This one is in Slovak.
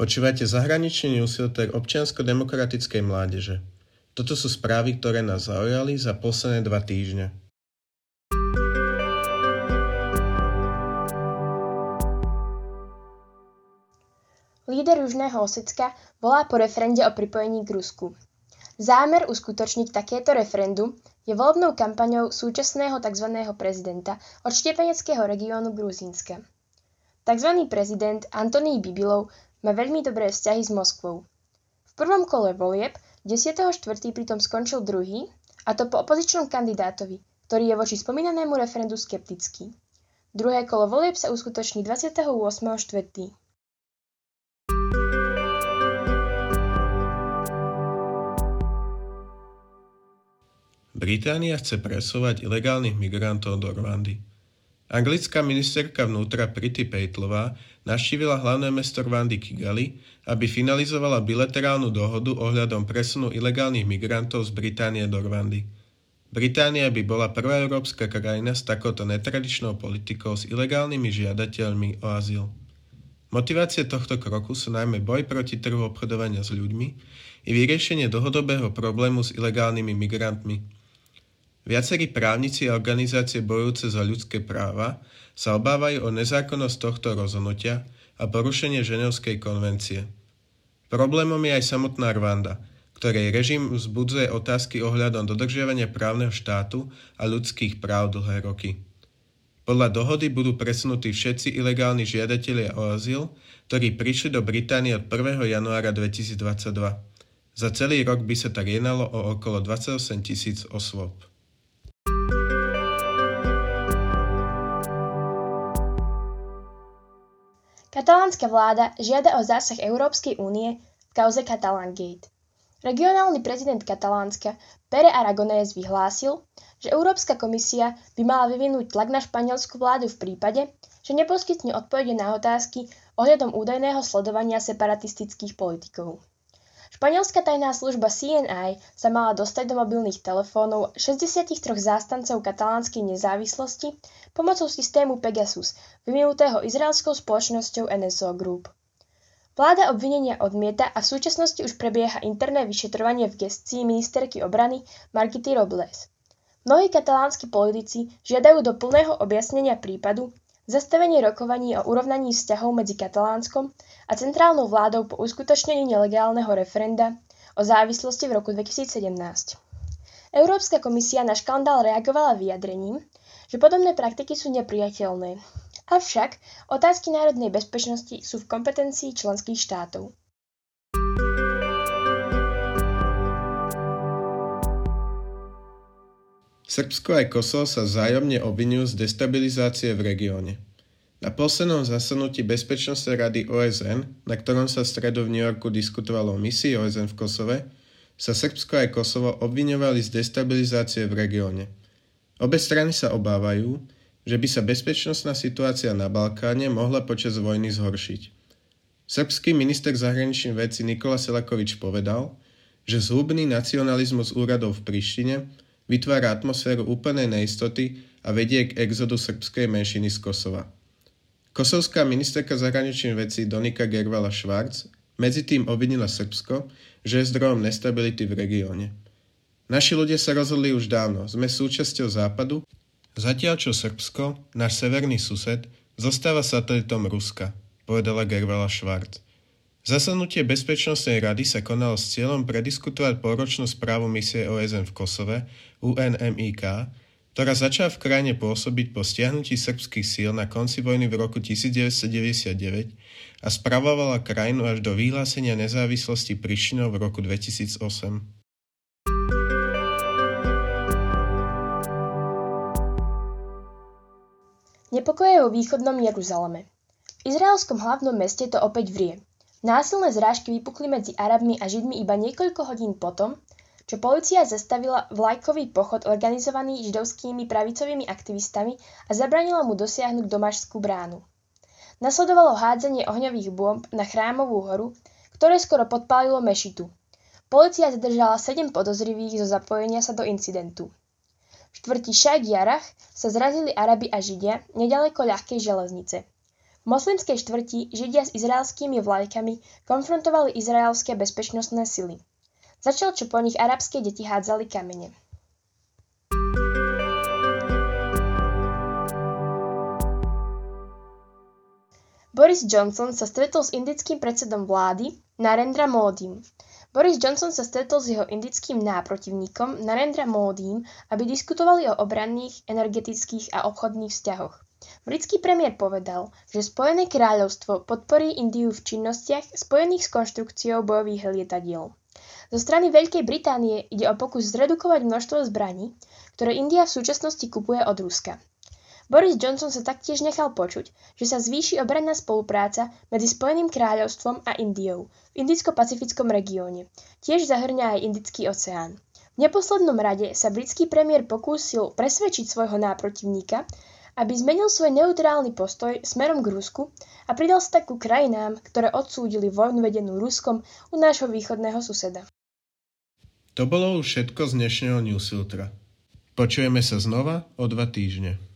Počúvate zahraničný newsletter občiansko-demokratickej mládeže. Toto sú správy, ktoré nás zaujali za posledné dva týždne. Líder Južného Osecka volá po referende o pripojení k Rusku. Zámer uskutočniť takéto referendum je volebnou kampaňou súčasného tzv. prezidenta od štiepeneckého regiónu Gruzínska. Tzv. prezident Antonín Bibilov má veľmi dobré vzťahy s Moskvou. V prvom kole volieb 10.4. pritom skončil druhý, a to po opozičnom kandidátovi, ktorý je voči spomínanému referendu skeptický. Druhé kolo volieb sa uskutoční 28.4. Británia chce presovať ilegálnych migrantov do Rwandy. Anglická ministerka vnútra Priti Pejtlová navštívila hlavné mesto Rwandy Kigali, aby finalizovala bilaterálnu dohodu ohľadom presunu ilegálnych migrantov z Británie do Rwandy. Británia by bola prvá európska krajina s takouto netradičnou politikou s ilegálnymi žiadateľmi o azyl. Motivácie tohto kroku sú najmä boj proti trhu obchodovania s ľuďmi i vyriešenie dlhodobého problému s ilegálnymi migrantmi – Viacerí právnici a organizácie bojujúce za ľudské práva sa obávajú o nezákonnosť tohto rozhodnutia a porušenie Ženevskej konvencie. Problémom je aj samotná Rwanda, ktorej režim vzbudzuje otázky ohľadom dodržiavania právneho štátu a ľudských práv dlhé roky. Podľa dohody budú presunutí všetci ilegálni žiadatelia o azyl, ktorí prišli do Británie od 1. januára 2022. Za celý rok by sa tak jednalo o okolo 28 tisíc osôb. Katalánska vláda žiada o zásah Európskej únie v kauze Catalan Gate. Regionálny prezident Katalánska Pere Aragonés vyhlásil, že Európska komisia by mala vyvinúť tlak na španielskú vládu v prípade, že neposkytne odpovede na otázky ohľadom údajného sledovania separatistických politikov. Španielská tajná služba CNI sa mala dostať do mobilných telefónov 63 zástancov katalánskej nezávislosti pomocou systému Pegasus, vyvinutého izraelskou spoločnosťou NSO Group. Vláda obvinenia odmieta a v súčasnosti už prebieha interné vyšetrovanie v gestii ministerky obrany Margity Robles. Mnohí katalánsky politici žiadajú do plného objasnenia prípadu zastavenie rokovaní o urovnaní vzťahov medzi Katalánskom a centrálnou vládou po uskutočnení nelegálneho referenda o závislosti v roku 2017. Európska komisia na škandál reagovala vyjadrením, že podobné praktiky sú nepriateľné. Avšak otázky národnej bezpečnosti sú v kompetencii členských štátov. Srbsko aj Kosovo sa vzájomne obvinujú z destabilizácie v regióne. Na poslednom zasadnutí Bezpečnostnej rady OSN, na ktorom sa stredu v New Yorku diskutovalo o misii OSN v Kosove, sa Srbsko aj Kosovo obviňovali z destabilizácie v regióne. Obe strany sa obávajú, že by sa bezpečnostná situácia na Balkáne mohla počas vojny zhoršiť. Srbský minister zahraničných vecí Nikola Selakovič povedal, že zhubný nacionalizmus úradov v Prištine vytvára atmosféru úplnej neistoty a vedie k exodu srbskej menšiny z Kosova. Kosovská ministerka zahraničných vecí Donika Gervala Schwarz medzi tým obvinila Srbsko, že je zdrojom nestability v regióne. Naši ľudia sa rozhodli už dávno, sme súčasťou západu, zatiaľ čo Srbsko, náš severný sused, zostáva satelitom Ruska, povedala Gervala Schwarz. Zasadnutie Bezpečnostnej rady sa konalo s cieľom prediskutovať poročnú správu misie OSN v Kosove, UNMIK, ktorá začala v krajine pôsobiť po stiahnutí srbských síl na konci vojny v roku 1999 a spravovala krajinu až do vyhlásenia nezávislosti Prišinov v roku 2008. Nepokoje vo východnom Jeruzaleme. V izraelskom hlavnom meste to opäť vrie. Násilné zrážky vypukli medzi Arabmi a Židmi iba niekoľko hodín potom, čo polícia zastavila vlajkový pochod organizovaný židovskými pravicovými aktivistami a zabranila mu dosiahnuť Domašskú bránu. Nasledovalo hádzanie ohňových bomb na Chrámovú horu, ktoré skoro podpálilo mešitu. Polícia zadržala 7 podozrivých zo zapojenia sa do incidentu. V štvrti Šajk Jarach sa zrazili Arabi a Židia nedaleko ľahkej železnice. V moslimskej štvrti Židia s izraelskými vlajkami konfrontovali izraelské bezpečnostné sily. Začal, čo po nich arabské deti hádzali kamene. Boris Johnson sa stretol s indickým predsedom vlády Narendra Módim. Boris Johnson sa stretol s jeho indickým náprotivníkom Narendra Módim, aby diskutovali o obranných, energetických a obchodných vzťahoch. Britský premiér povedal, že Spojené kráľovstvo podporí Indiu v činnostiach spojených s konštrukciou bojových lietadiel. Zo strany Veľkej Británie ide o pokus zredukovať množstvo zbraní, ktoré India v súčasnosti kupuje od Ruska. Boris Johnson sa taktiež nechal počuť, že sa zvýši obranná spolupráca medzi Spojeným kráľovstvom a Indiou v Indicko-Pacifickom regióne. Tiež zahrňa aj Indický oceán. V neposlednom rade sa britský premiér pokúsil presvedčiť svojho náprotivníka, aby zmenil svoj neutrálny postoj smerom k Rusku a pridal sa tak ku krajinám, ktoré odsúdili vojnu vedenú Ruskom u nášho východného suseda. To bolo už všetko z dnešného newsfiltra. Počujeme sa znova o dva týždne.